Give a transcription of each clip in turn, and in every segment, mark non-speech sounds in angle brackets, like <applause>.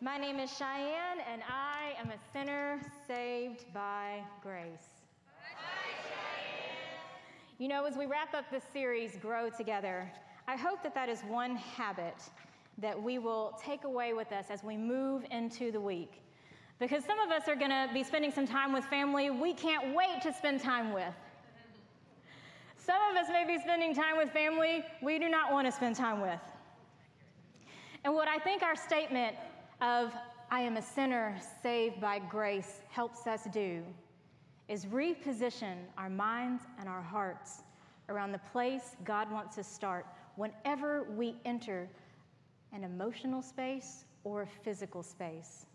My name is Cheyenne, and I am a sinner saved by grace. You know, as we wrap up this series, Grow Together, I hope that that is one habit that we will take away with us as we move into the week. Because some of us are going to be spending some time with family we can't wait to spend time with. Some of us may be spending time with family we do not want to spend time with. And what I think our statement of, I am a sinner saved by grace, helps us do is reposition our minds and our hearts around the place God wants to start whenever we enter an emotional space or a physical space.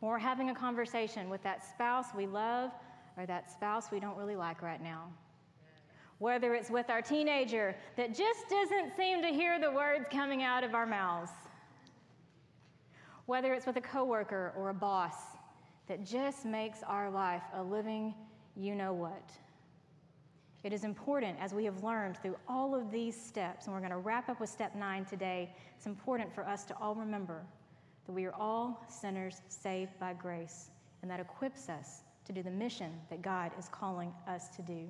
When we're having a conversation with that spouse we love or that spouse we don't really like right now. Whether it's with our teenager that just doesn't seem to hear the words coming out of our mouths. Whether it's with a coworker or a boss that just makes our life a living you know what. It is important, as we have learned through all of these steps, and we're going to wrap up with step nine today. It's important for us to all remember that we are all sinners saved by grace, and that equips us to do the mission that God is calling us to do.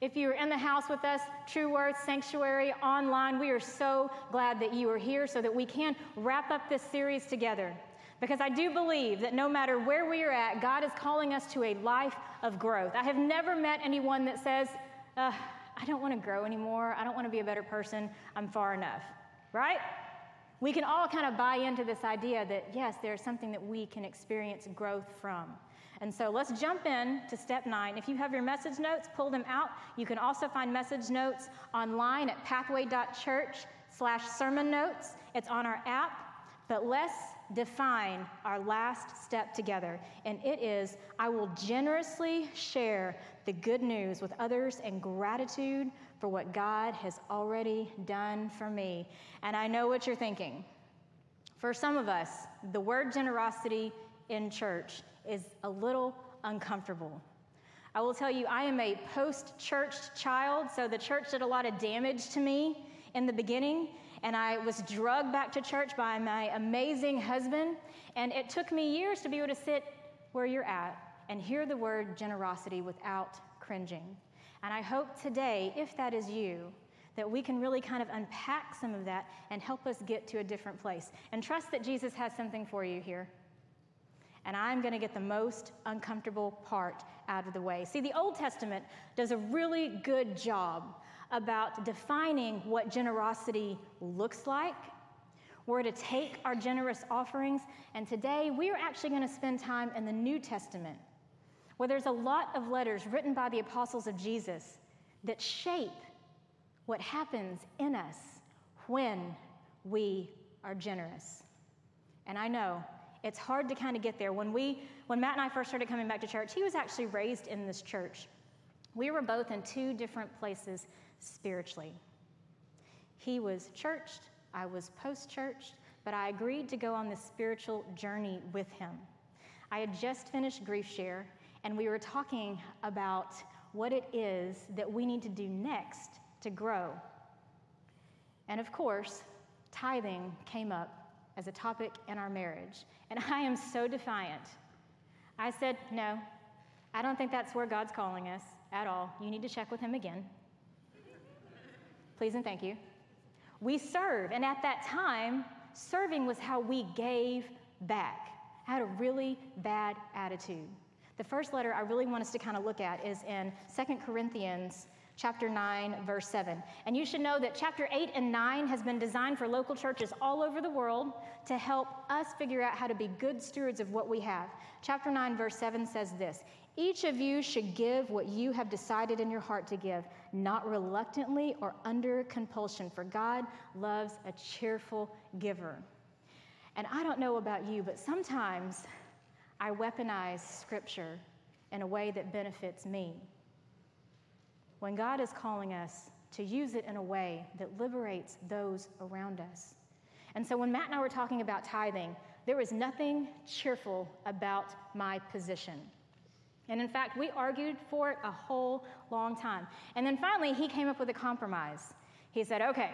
If you're in the house with us, True Words Sanctuary online, we are so glad that you are here so that we can wrap up this series together. Because I do believe that no matter where we are at, God is calling us to a life of growth. I have never met anyone that says, I don't want to grow anymore. I don't want to be a better person. I'm far enough. Right? We can all kind of buy into this idea that, yes, there's something that we can experience growth from. And so let's jump in to step nine. If you have your message notes, pull them out. You can also find message notes online at pathway.church slash sermon notes. It's on our app. But let's define our last step together, and it is I will generously share the good news with others in gratitude for what God has already done for me. And I know what you're thinking. For some of us, the word generosity in church is a little uncomfortable. I will tell you, I am a post church child, so the church did a lot of damage to me in the beginning and I was drugged back to church by my amazing husband. And it took me years to be able to sit where you're at and hear the word generosity without cringing. And I hope today, if that is you, that we can really kind of unpack some of that and help us get to a different place. And trust that Jesus has something for you here. And I'm going to get the most uncomfortable part out of the way. See, the Old Testament does a really good job about defining what generosity looks like. We're to take our generous offerings, and today we are actually going to spend time in the New Testament, where there's a lot of letters written by the apostles of Jesus that shape what happens in us when we are generous. And I know it's hard to kind of get there. When we when Matt and I first started coming back to church, he was actually raised in this church. We were both in two different places spiritually. He was churched, I was post churched, but I agreed to go on this spiritual journey with him. I had just finished Grief Share, and we were talking about what it is that we need to do next to grow. And of course, tithing came up as a topic in our marriage. And I am so defiant. I said, No, I don't think that's where God's calling us at all. You need to check with Him again. Please and thank you. We serve, and at that time, serving was how we gave back. I had a really bad attitude. The first letter I really want us to kind of look at is in Second Corinthians chapter 9, verse 7. And you should know that chapter 8 and 9 has been designed for local churches all over the world to help us figure out how to be good stewards of what we have. Chapter 9, verse 7 says this each of you should give what you have decided in your heart to give, not reluctantly or under compulsion, for God loves a cheerful giver. And I don't know about you, but sometimes I weaponize scripture in a way that benefits me. When God is calling us to use it in a way that liberates those around us. And so when Matt and I were talking about tithing, there was nothing cheerful about my position. And in fact, we argued for it a whole long time. And then finally, he came up with a compromise. He said, Okay,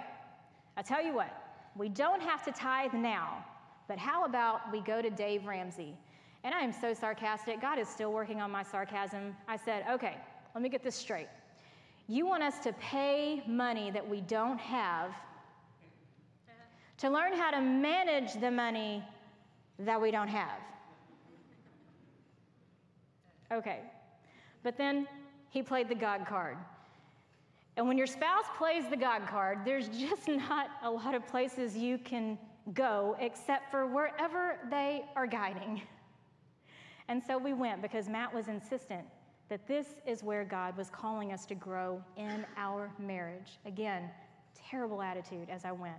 I'll tell you what, We don't have to tithe now, but how about we go to Dave Ramsey? And I am so sarcastic. God is still working on my sarcasm. I said, okay, let me get this straight. You want us to pay money that we don't have to learn how to manage the money that we don't have. Okay. But then he played the God card. And when your spouse plays the God card, there's just not a lot of places you can go except for wherever they are guiding. And so we went because Matt was insistent that this is where God was calling us to grow in our marriage. Again, terrible attitude as I went.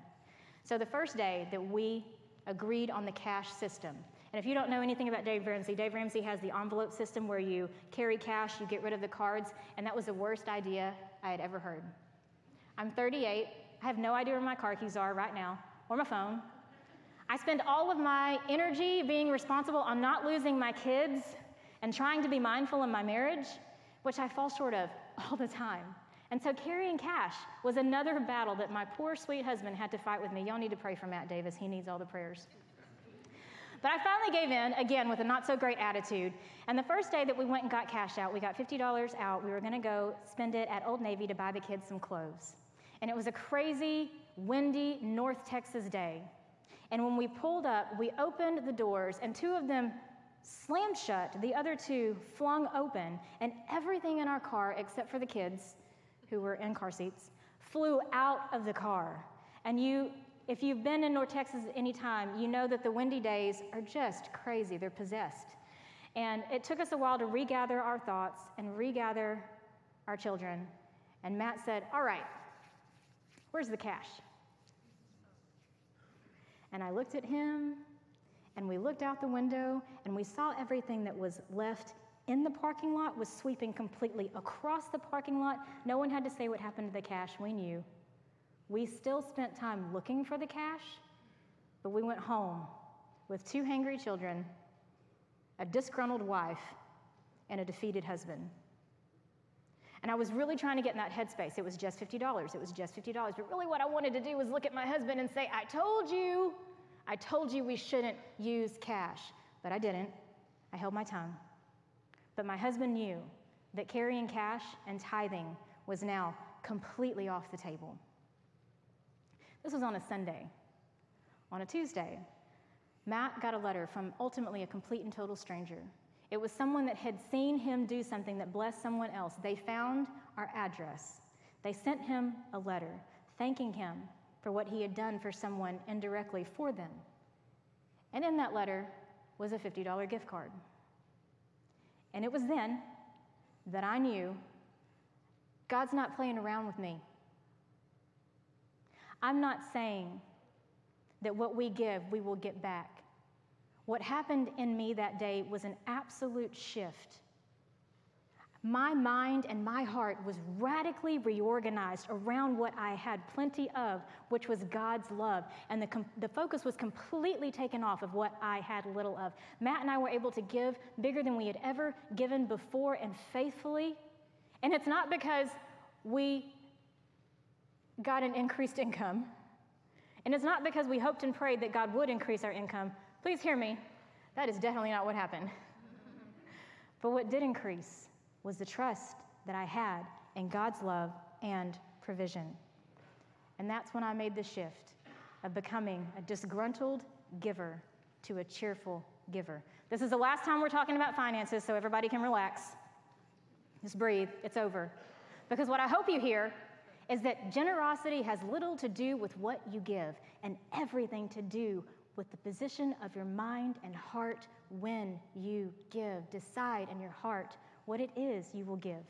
So the first day that we agreed on the cash system, and if you don't know anything about Dave Ramsey, Dave Ramsey has the envelope system where you carry cash, you get rid of the cards, and that was the worst idea I had ever heard. I'm 38. I have no idea where my car keys are right now, or my phone. I spend all of my energy being responsible on not losing my kids and trying to be mindful in my marriage, which I fall short of all the time. And so carrying cash was another battle that my poor sweet husband had to fight with me. Y'all need to pray for Matt Davis. He needs all the prayers. But I finally gave in, again, with a not so great attitude. And the first day that we went and got cash out, we got $50 out. We were going to go spend it at Old Navy to buy the kids some clothes. And it was a crazy, windy North Texas day. And when we pulled up, we opened the doors, and two of them slammed shut, the other two flung open, and everything in our car, except for the kids who were in car seats, flew out of the car. And you if you've been in North Texas at any time, you know that the windy days are just crazy. They're possessed. And it took us a while to regather our thoughts and regather our children. And Matt said, All right, where's the cash? And I looked at him, and we looked out the window, and we saw everything that was left in the parking lot was sweeping completely across the parking lot. No one had to say what happened to the cash. We knew. We still spent time looking for the cash, but we went home with two hangry children, a disgruntled wife, and a defeated husband. And I was really trying to get in that headspace. It was just $50. It was just $50. But really, what I wanted to do was look at my husband and say, I told you, I told you we shouldn't use cash. But I didn't. I held my tongue. But my husband knew that carrying cash and tithing was now completely off the table. This was on a Sunday. On a Tuesday, Matt got a letter from ultimately a complete and total stranger. It was someone that had seen him do something that blessed someone else. They found our address. They sent him a letter thanking him for what he had done for someone indirectly for them. And in that letter was a $50 gift card. And it was then that I knew God's not playing around with me. I'm not saying that what we give, we will get back. What happened in me that day was an absolute shift. My mind and my heart was radically reorganized around what I had plenty of, which was God's love. And the, com- the focus was completely taken off of what I had little of. Matt and I were able to give bigger than we had ever given before and faithfully. And it's not because we got an increased income. And it's not because we hoped and prayed that God would increase our income. Please hear me. That is definitely not what happened. <laughs> but what did increase was the trust that I had in God's love and provision. And that's when I made the shift of becoming a disgruntled giver to a cheerful giver. This is the last time we're talking about finances, so everybody can relax. Just breathe, it's over. Because what I hope you hear is that generosity has little to do with what you give and everything to do with the position of your mind and heart when you give. Decide in your heart what it is you will give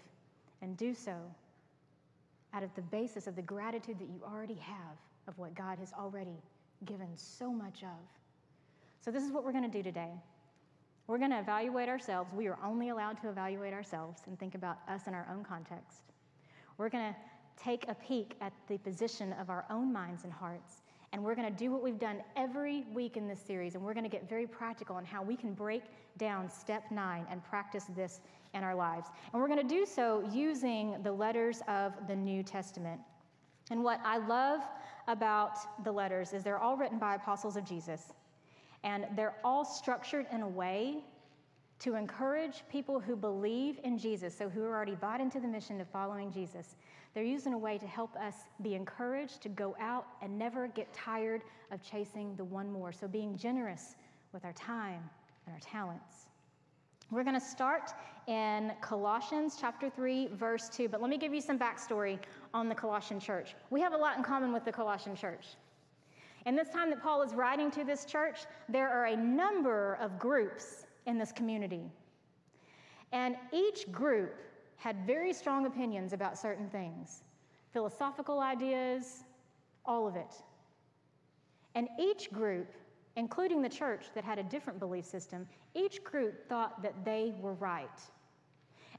and do so out of the basis of the gratitude that you already have of what God has already given so much of. So, this is what we're going to do today. We're going to evaluate ourselves. We are only allowed to evaluate ourselves and think about us in our own context. We're going to take a peek at the position of our own minds and hearts. And we're going to do what we've done every week in this series, and we're going to get very practical on how we can break down step nine and practice this in our lives. And we're going to do so using the letters of the New Testament. And what I love about the letters is they're all written by apostles of Jesus, and they're all structured in a way to encourage people who believe in Jesus, so who are already bought into the mission of following Jesus. They're used in a way to help us be encouraged to go out and never get tired of chasing the one more. So, being generous with our time and our talents. We're going to start in Colossians chapter 3, verse 2. But let me give you some backstory on the Colossian church. We have a lot in common with the Colossian church. In this time that Paul is writing to this church, there are a number of groups in this community. And each group had very strong opinions about certain things philosophical ideas, all of it. And each group including the church that had a different belief system, each group thought that they were right.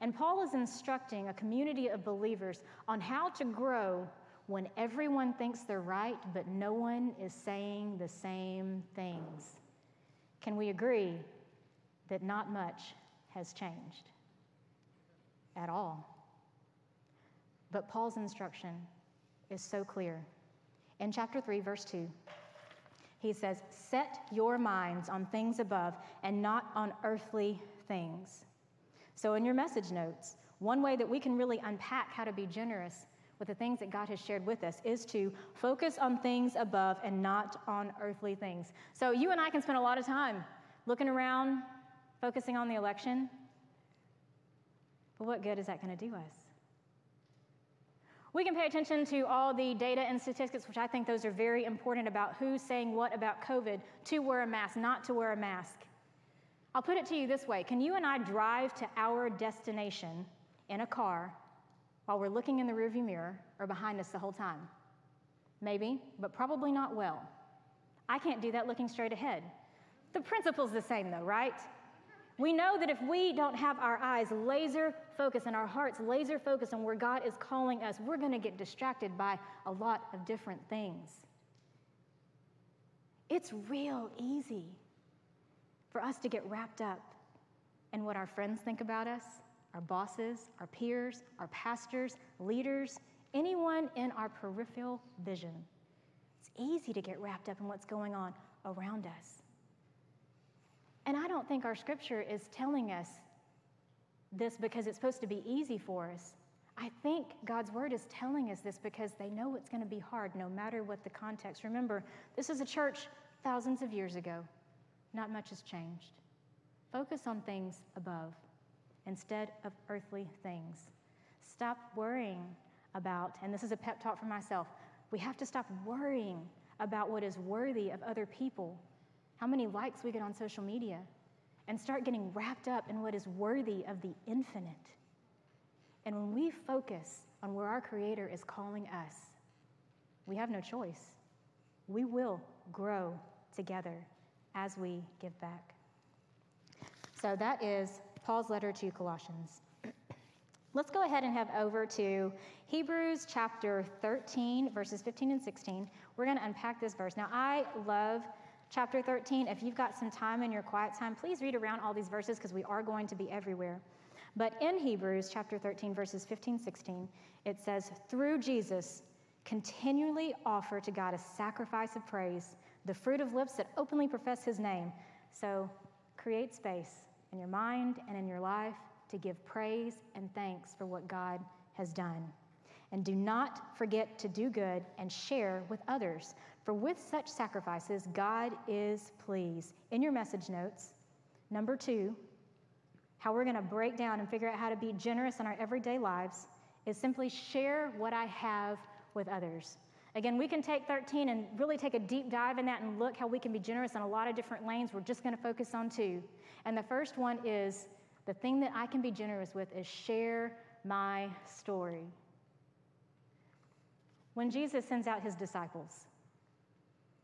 And Paul is instructing a community of believers on how to grow when everyone thinks they're right, but no one is saying the same things. Can we agree that not much has changed at all? But Paul's instruction is so clear. In chapter 3, verse 2, he says, Set your minds on things above and not on earthly things. So, in your message notes, one way that we can really unpack how to be generous with the things that God has shared with us is to focus on things above and not on earthly things. So, you and I can spend a lot of time looking around, focusing on the election. But what good is that going to do us? We can pay attention to all the data and statistics, which I think those are very important about who's saying what about COVID, to wear a mask, not to wear a mask. I'll put it to you this way Can you and I drive to our destination in a car while we're looking in the rearview mirror or behind us the whole time? Maybe, but probably not well. I can't do that looking straight ahead. The principle's the same, though, right? We know that if we don't have our eyes laser focused and our hearts laser focused on where God is calling us, we're going to get distracted by a lot of different things. It's real easy for us to get wrapped up in what our friends think about us, our bosses, our peers, our pastors, leaders, anyone in our peripheral vision. It's easy to get wrapped up in what's going on around us. And I don't think our scripture is telling us this because it's supposed to be easy for us. I think God's word is telling us this because they know it's going to be hard no matter what the context. Remember, this is a church thousands of years ago. Not much has changed. Focus on things above instead of earthly things. Stop worrying about, and this is a pep talk for myself, we have to stop worrying about what is worthy of other people how many likes we get on social media, and start getting wrapped up in what is worthy of the infinite. And when we focus on where our Creator is calling us, we have no choice. We will grow together as we give back. So that is Paul's letter to Colossians. <clears throat> Let's go ahead and head over to Hebrews chapter 13, verses 15 and 16. We're going to unpack this verse. Now, I love chapter 13. If you've got some time in your quiet time, please read around all these verses because we are going to be everywhere. But in Hebrews chapter 13, verses 15, 16, it says, Through Jesus, continually offer to God a sacrifice of praise, the fruit of lips that openly profess his name. So create space in your mind and in your life to give praise and thanks for what God has done. And do not forget to do good and share with others, for with such sacrifices, God is pleased. In your message notes, number two, how we're going to break down and figure out how to be generous in our everyday lives is simply share what I have with others. Again, we can take 13 and really take a deep dive in that and look how we can be generous in a lot of different lanes. We're just going to focus on two. And the first one is the thing that I can be generous with is share my story. When Jesus sends out his disciples,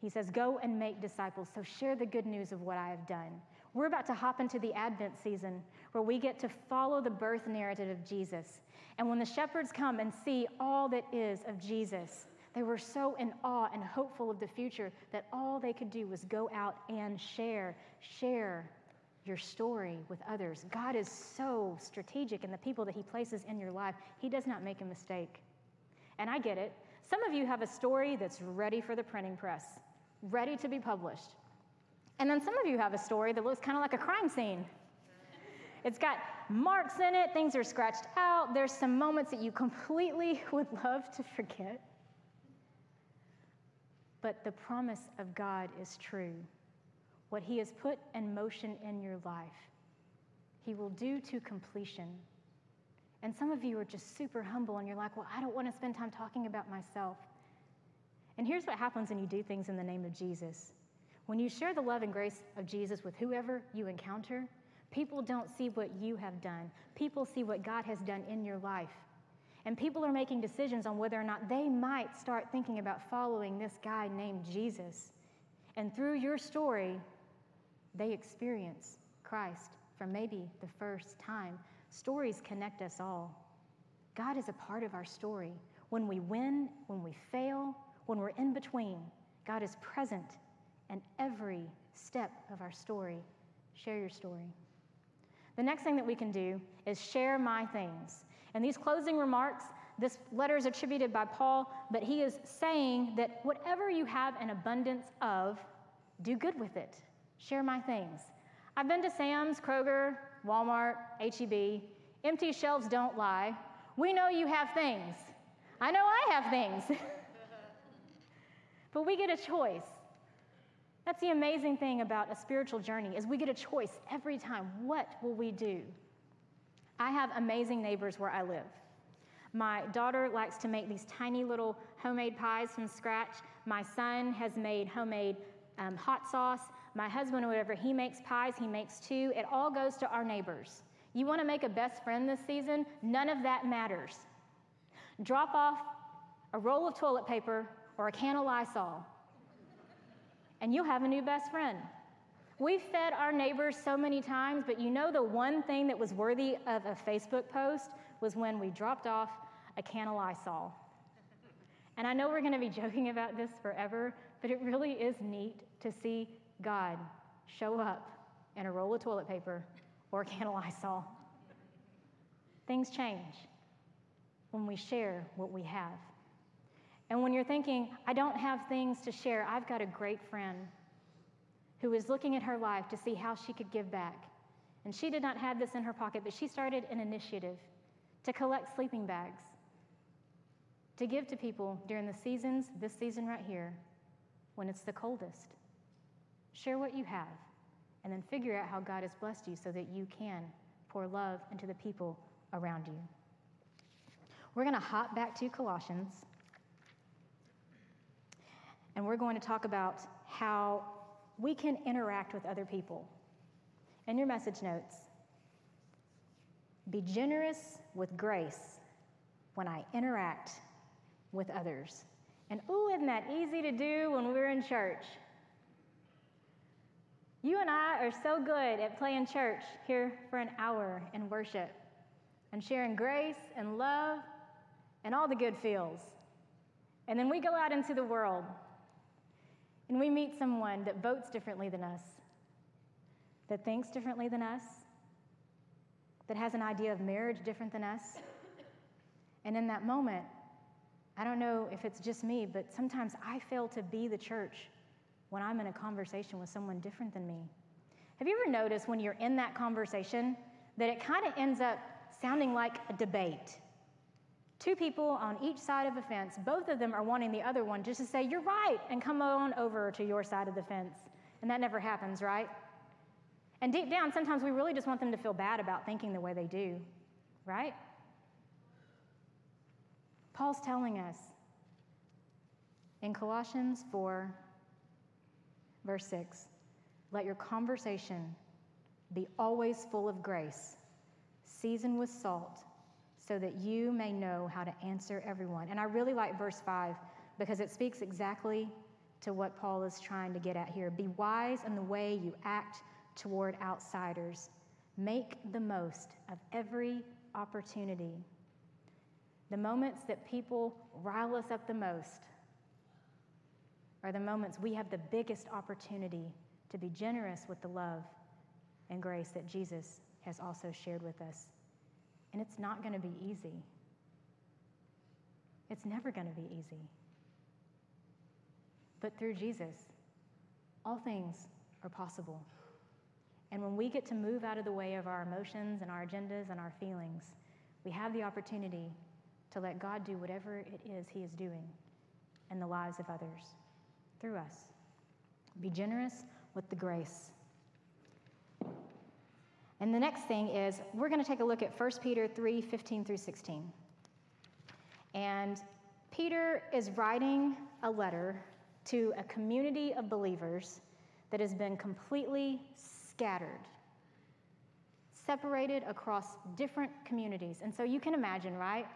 he says, Go and make disciples. So share the good news of what I have done. We're about to hop into the Advent season where we get to follow the birth narrative of Jesus. And when the shepherds come and see all that is of Jesus, they were so in awe and hopeful of the future that all they could do was go out and share, share your story with others. God is so strategic in the people that He places in your life. He does not make a mistake. And I get it. Some of you have a story that's ready for the printing press, ready to be published. And then some of you have a story that looks kind of like a crime scene. It's got marks in it, things are scratched out, there's some moments that you completely <laughs> would love to forget. But the promise of God is true. What He has put in motion in your life, He will do to completion. And some of you are just super humble and you're like, well, I don't want to spend time talking about myself. And here's what happens when you do things in the name of Jesus. When you share the love and grace of Jesus with whoever you encounter, people don't see what you have done. People see what God has done in your life. And people are making decisions on whether or not they might start thinking about following this guy named Jesus. And through your story, they experience Christ for maybe the first time. Stories connect us all. God is a part of our story. When we win, when we fail, when we're in between, God is present in every step of our story. Share your story. The next thing that we can do is share my things. And these closing remarks, this letter is attributed by Paul, but he is saying that whatever you have an abundance of, do good with it. Share my things. I've been to Sam's, Kroger, Walmart, HEB. Empty shelves don't lie. We know you have things. I know I have things. <laughs> but we get a choice. That's the amazing thing about a spiritual journey is we get a choice every time. What will we do? I have amazing neighbors where I live. My daughter likes to make these tiny little homemade pies from scratch. My son has made homemade um, hot sauce. My husband, whatever he makes pies, he makes too. It all goes to our neighbors. You want to make a best friend this season? None of that matters. Drop off a roll of toilet paper or a can of Lysol, and you'll have a new best friend. We've fed our neighbors so many times, but you know the one thing that was worthy of a Facebook post was when we dropped off a can of Lysol. And I know we're going to be <laughs> joking about this forever, but it really is neat to see God show up in a roll of toilet paper or a can of Lysol. Things change when we share what we have. And when you're thinking, I don't have things to share, I've got a great friend who was looking at her life to see how she could give back. And she did not have this in her pocket, but she started an initiative to collect sleeping bags to give to people during the seasons, this season right here, when it's the coldest. Share what you have, and then figure out how God has blessed you so that you can pour love into the people around you. We're going to hop back to Colossians, and we're going to talk about how we can interact with other people. In your message notes, be generous with grace when I interact with others. And ooh, isn't that easy to do when we're in church? You and I are so good at playing church here for an hour in worship and sharing grace and love and all the good feels. And then we go out into the world and we meet someone that votes differently than us, that thinks differently than us, that has an idea of marriage different than us. And in that moment, I don't know if it's just me, but sometimes I fail to be the church when I'm in a conversation with someone different than me. Have you ever noticed when you're in that conversation that it kind of ends up sounding like a debate? Two people on each side of a fence, both of them are wanting the other one just to say, You're right, and come on over to your side of the fence. And that never happens, right? And deep down, sometimes we really just want them to feel bad about thinking the way they do, right? Paul's telling us in Colossians 4, verse 6 let your conversation be always full of grace, seasoned with salt, so that you may know how to answer everyone. And I really like verse 5 because it speaks exactly to what Paul is trying to get at here. Be wise in the way you act toward outsiders, make the most of every opportunity the moments that people rile us up the most are the moments we have the biggest opportunity to be generous with the love and grace that Jesus has also shared with us. And it's not going to be easy. It's never going to be easy. but through Jesus, all things are possible. And when we get to move out of the way of our emotions and our agendas and our feelings, we have the opportunity to let God do whatever it is He is doing in the lives of others through us. Be generous with the grace. And the next thing is we're going to take a look at 1 Peter 3 15 through 16. And Peter is writing a letter to a community of believers that has been completely scattered, separated across different communities. And so you can imagine, right?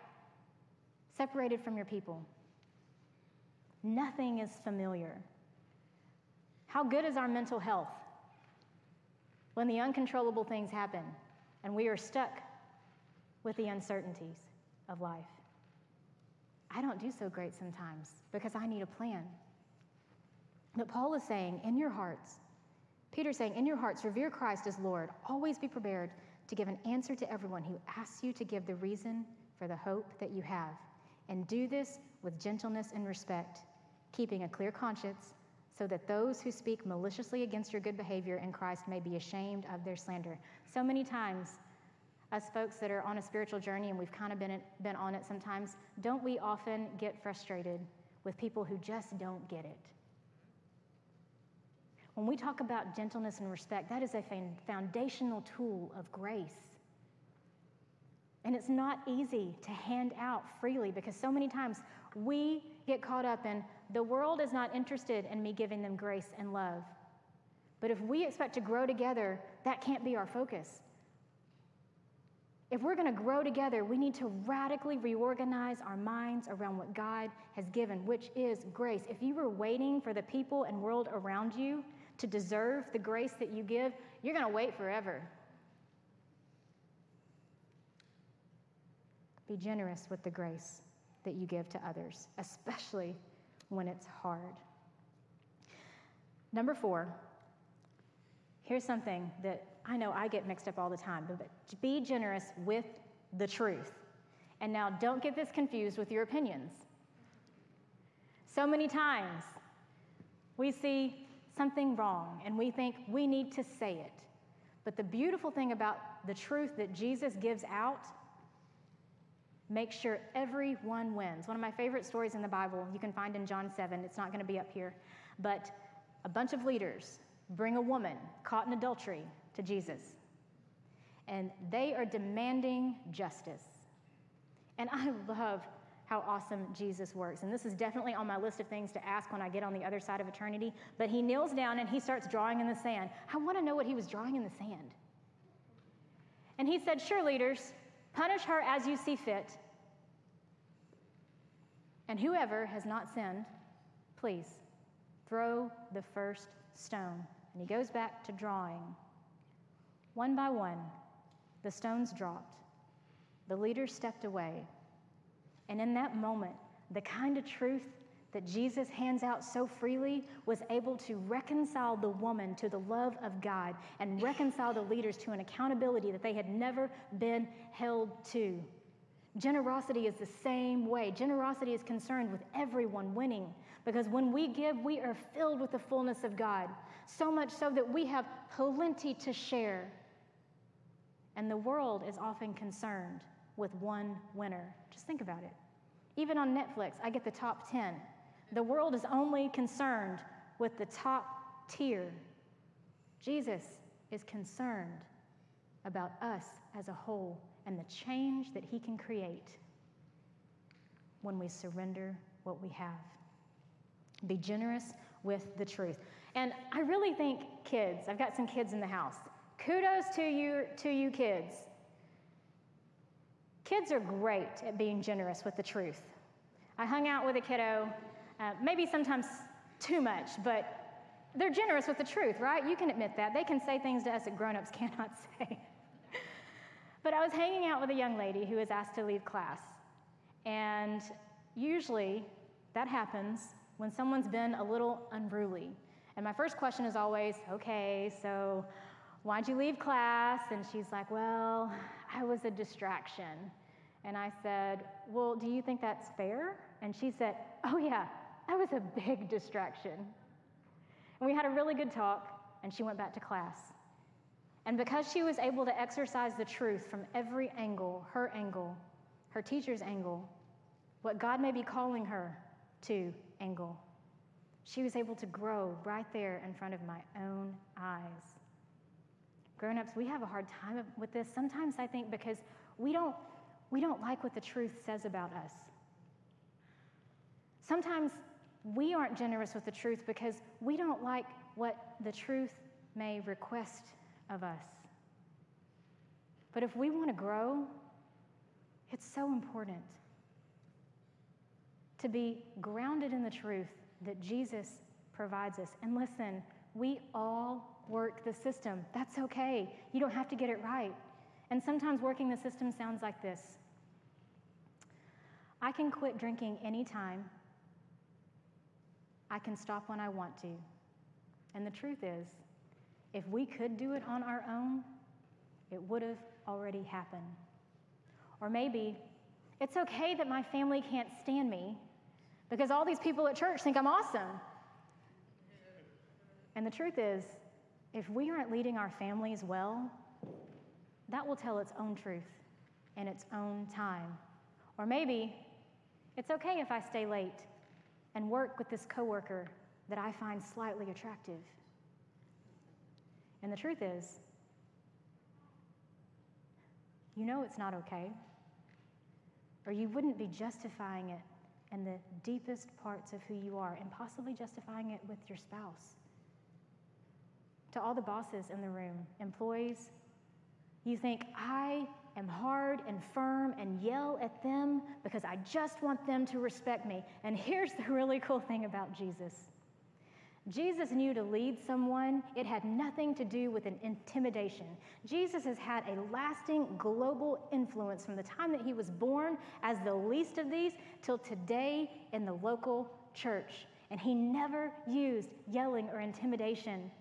Separated from your people. Nothing is familiar. How good is our mental health when the uncontrollable things happen and we are stuck with the uncertainties of life? I don't do so great sometimes because I need a plan. But Paul is saying, in your hearts, Peter's saying, in your hearts, revere Christ as Lord. Always be prepared to give an answer to everyone who asks you to give the reason for the hope that you have. And do this with gentleness and respect, keeping a clear conscience, so that those who speak maliciously against your good behavior in Christ may be ashamed of their slander. So many times, us folks that are on a spiritual journey and we've kind of been, been on it sometimes, don't we often get frustrated with people who just don't get it? When we talk about gentleness and respect, that is a foundational tool of grace. And it's not easy to hand out freely because so many times we get caught up in the world is not interested in me giving them grace and love. But if we expect to grow together, that can't be our focus. If we're going to grow together, we need to radically reorganize our minds around what God has given, which is grace. If you were waiting for the people and world around you to deserve the grace that you give, you're going to wait forever. Be generous with the grace that you give to others, especially when it's hard. Number four, here's something that I know I get mixed up all the time, but be generous with the truth. And now don't get this confused with your opinions. So many times we see something wrong and we think we need to say it. But the beautiful thing about the truth that Jesus gives out makes sure everyone wins. One of my favorite stories in the Bible you can find in John 7. It's not going to be up here. But a bunch of leaders bring a woman caught in adultery to Jesus. And they are demanding justice. And I love how awesome Jesus works. And this is definitely on my list of things to ask when I get on the other side of eternity. But he kneels down and he starts drawing in the sand. I want to know what he was drawing in the sand. And he said, Sure, leaders, punish her as you see fit. And whoever has not sinned, please throw the first stone. And he goes back to drawing. One by one, the stones dropped. The leader stepped away. And in that moment, the kind of truth that Jesus hands out so freely was able to reconcile the woman to the love of God and reconcile the leaders to an accountability that they had never been held to. Generosity is the same way. Generosity is concerned with everyone winning because when we give, we are filled with the fullness of God, so much so that we have plenty to share. And the world is often concerned with one winner. Just think about it. Even on Netflix, I get the top 10. The world is only concerned with the top tier. Jesus is concerned about us as a whole and the change that he can create when we surrender what we have. Be generous with the truth. And I really think kids, I've got some kids in the house. Kudos to you to you kids. Kids are great at being generous with the truth. I hung out with a kiddo, uh, maybe sometimes too much, but they're generous with the truth, right? You can admit that. They can say things to us that grown ups <laughs> cannot say. but I was hanging out with a young lady who was asked to leave class. And usually that happens when someone's been a little unruly. And my first question is always, okay, so why'd you leave class? And she's like, well, I was a distraction. And I said, Well, do you think that's fair? And she said, Oh, yeah, I was a big distraction. And we had a really good talk, and she went back to class. And because she was able to exercise the truth from every angle her angle, her teacher's angle, what God may be calling her to angle she was able to grow right there in front of my own eyes. Grown ups, we have a hard time with this. Sometimes I think because we don't, we don't like what the truth says about us. Sometimes we aren't generous with the truth because we don't like what the truth may request of us. But if we want to grow, it's so important to be grounded in the truth that Jesus provides us. And listen, we all work the system. That's okay. You don't have to get it right. And sometimes working the system sounds like this I can quit drinking anytime, I can stop when I want to. And the truth is, if we could do it on our own, it would have already happened. Or maybe it's okay that my family can't stand me, because all these people at church think I'm awesome. And the truth is, if we aren't leading our families well, that will tell its own truth in its own time. Or maybe it's okay if I stay late and work with this coworker that I find slightly attractive. And the truth is, you know it's not okay, or you wouldn't be justifying it in the deepest parts of who you are, and possibly justifying it with your spouse. To all the bosses in the room, employees, you think, I am hard and firm and yell at them because I just want them to respect me. And here's the really cool thing about Jesus Jesus knew to lead someone, it had nothing to do with an intimidation. Jesus has had a lasting global influence from the time that he was born as the least of these till today in the local church. And he never used yelling or intimidation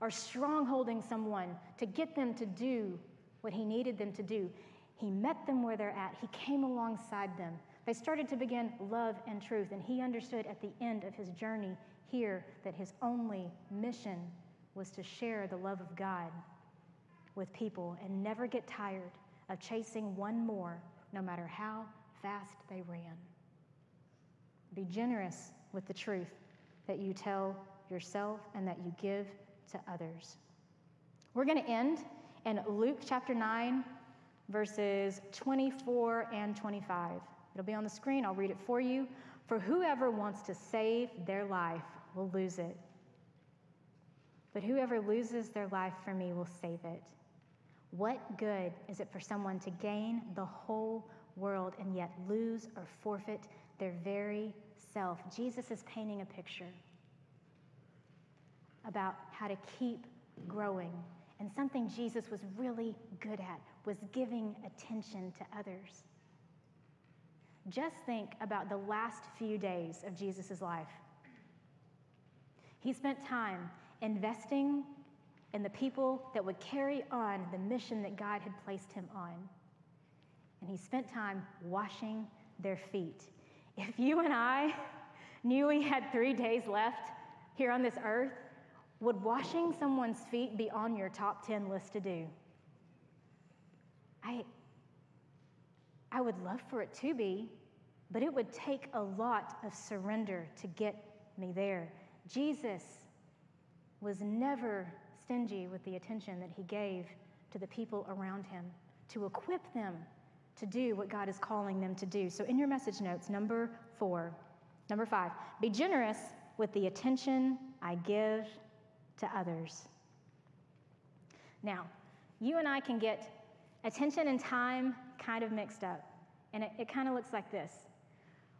or strongholding someone to get them to do what he needed them to do. He met them where they're at, he came alongside them. They started to begin love and truth, and he understood at the end of his journey here that his only mission was to share the love of God with people and never get tired of chasing one more, no matter how fast they ran. Be generous with the truth that you tell yourself and that you give to others. We're going to end in Luke chapter 9, verses 24 and 25. It'll be on the screen. I'll read it for you. For whoever wants to save their life will lose it. But whoever loses their life for me will save it. What good is it for someone to gain the whole world and yet lose or forfeit their very self? Jesus is painting a picture about how to keep growing. And something Jesus was really good at was giving attention to others. Just think about the last few days of Jesus' life. He spent time investing in the people that would carry on the mission that God had placed him on. And he spent time washing their feet. If you and I <laughs> knew we had three days left here on this earth, would washing someone's feet be on your top 10 list to do? I, I would love for it to be, but it would take a lot of surrender to get me there. Jesus was never stingy with the attention that he gave to the people around him to equip them to do what God is calling them to do. So, in your message notes, number four, number five, be generous with the attention I give to others. Now, you and I can get attention and time kind of mixed up, and it, it kind of looks like this.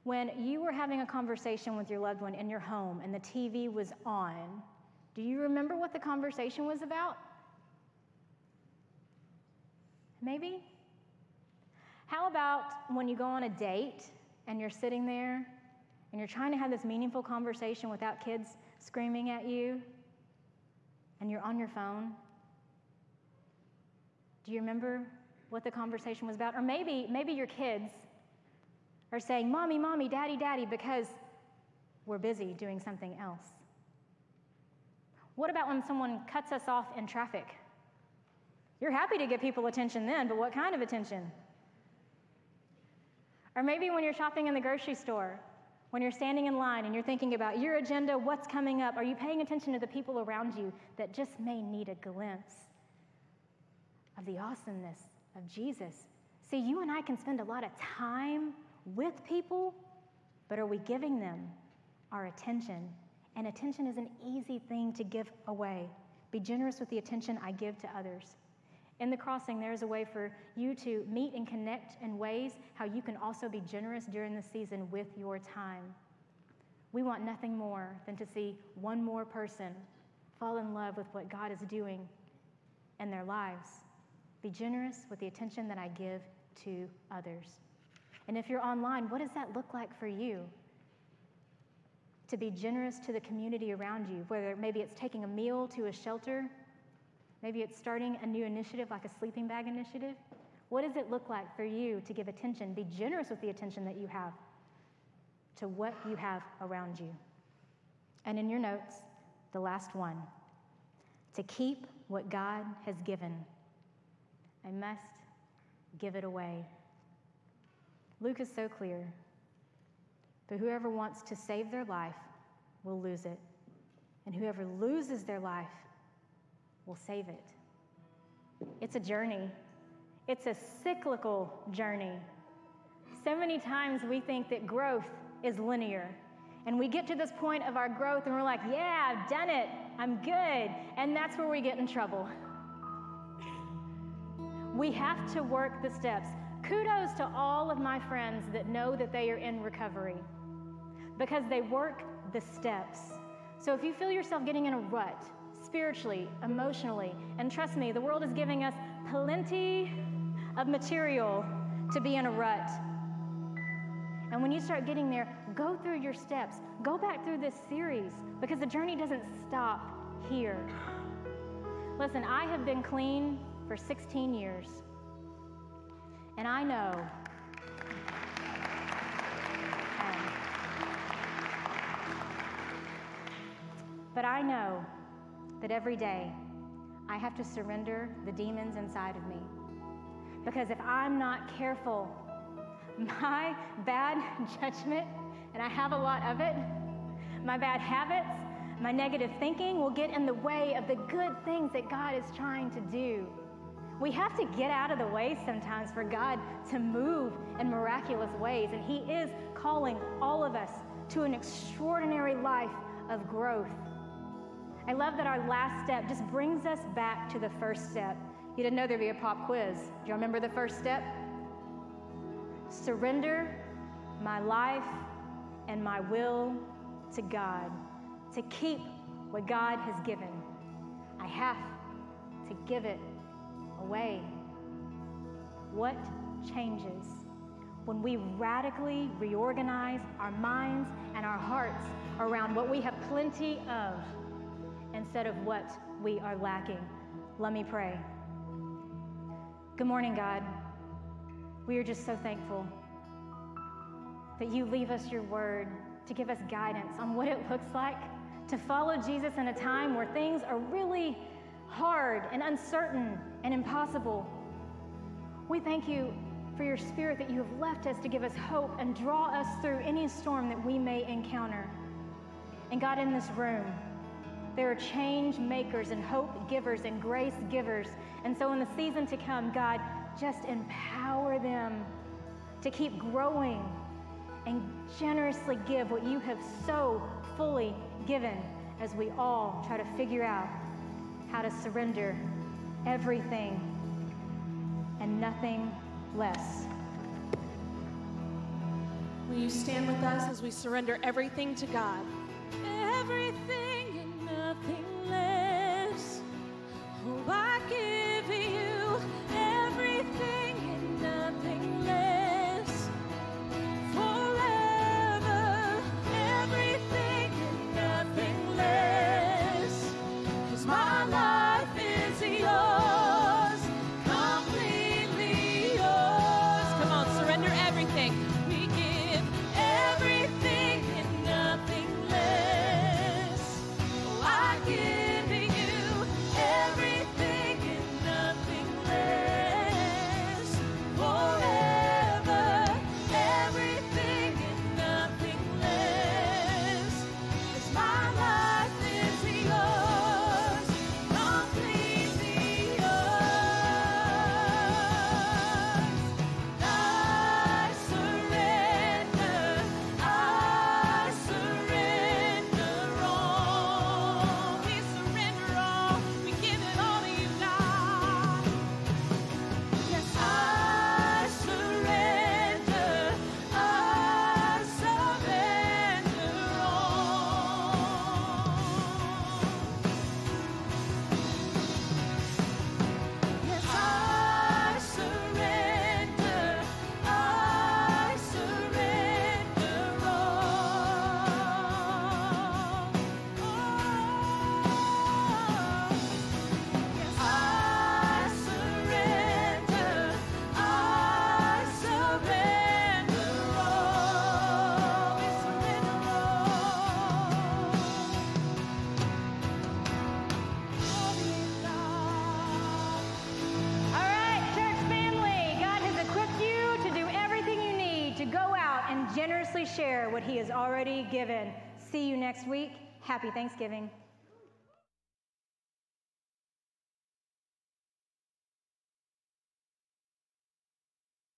When you were having a conversation with your loved one in your home and the TV was on, do you remember what the conversation was about? Maybe? How about when you go on a date and you're sitting there and you're trying to have this meaningful conversation without kids screaming at you and you're on your phone? Do you remember what the conversation was about? Or maybe maybe your kids are saying, Mommy, Mommy, Daddy, Daddy, because we're busy doing something else? What about when someone cuts us off in traffic? You're happy to give people attention then, but what kind of attention? Or maybe when you're shopping in the grocery store, when you're standing in line and you're thinking about your agenda, what's coming up, are you paying attention to the people around you that just may need a glimpse of the awesomeness of Jesus? See, you and I can spend a lot of time with people, but are we giving them our attention? And attention is an easy thing to give away. Be generous with the attention I give to others. In the crossing, there is a way for you to meet and connect in ways how you can also be generous during the season with your time. We want nothing more than to see one more person fall in love with what God is doing in their lives. Be generous with the attention that I give to others. And if you're online, what does that look like for you? To be generous to the community around you, whether maybe it's taking a meal to a shelter Maybe it's starting a new initiative like a sleeping bag initiative. What does it look like for you to give attention? Be generous with the attention that you have to what you have around you. And in your notes, the last one to keep what God has given. I must give it away. Luke is so clear. But whoever wants to save their life will lose it. And whoever loses their life will save it. It's a journey, it's a cyclical journey. So many times we think that growth is linear. And we get to this point of our growth and we're like, yeah, I've done it. I'm good. And that's where we get in trouble. We have to work the steps. Kudos to all of my friends that know that they are in recovery because they work the steps. So if you feel yourself getting in a rut, spiritually, emotionally. And trust me, the world is giving us plenty of material to be in a rut. And when you start getting there, go through your steps. Go back through this series because the journey doesn't stop here. Listen, I have been clean for 16 years. And I know um, but I know that every day I have to surrender the demons inside of me. Because if I'm not careful, <laughs> my bad <laughs> judgment, and I have a lot of it, my bad habits, my negative thinking will get in the way of the good things that God is trying to do. We have to get out of the way sometimes for God to move in miraculous ways, and He is calling all of us to an extraordinary life of growth. I love that our last step just brings us back to the first step. You didn't know there'd be a pop quiz. Do you remember the first step? Surrender my life and my will to God, to keep what God has given. I have to give it away. What changes when we radically reorganize our minds and our hearts around what we have plenty of? Instead of what we are lacking. Let me pray. Good morning, God. We are just so thankful that you leave us your word to give us guidance on what it <laughs> looks like to follow Jesus in a time where things are really hard and uncertain and impossible. We thank you for your spirit that you have left us to give us hope and draw us through any storm that we may encounter. And God, in this room, there are change makers and hope givers and grace givers. And so, in the season to come, God, just empower them to keep growing and generously give what you have so fully given as we all try to figure out how to surrender everything and nothing less. Will you stand with us as we surrender everything to God? Share what He has already given. See you next week. Happy Thanksgiving.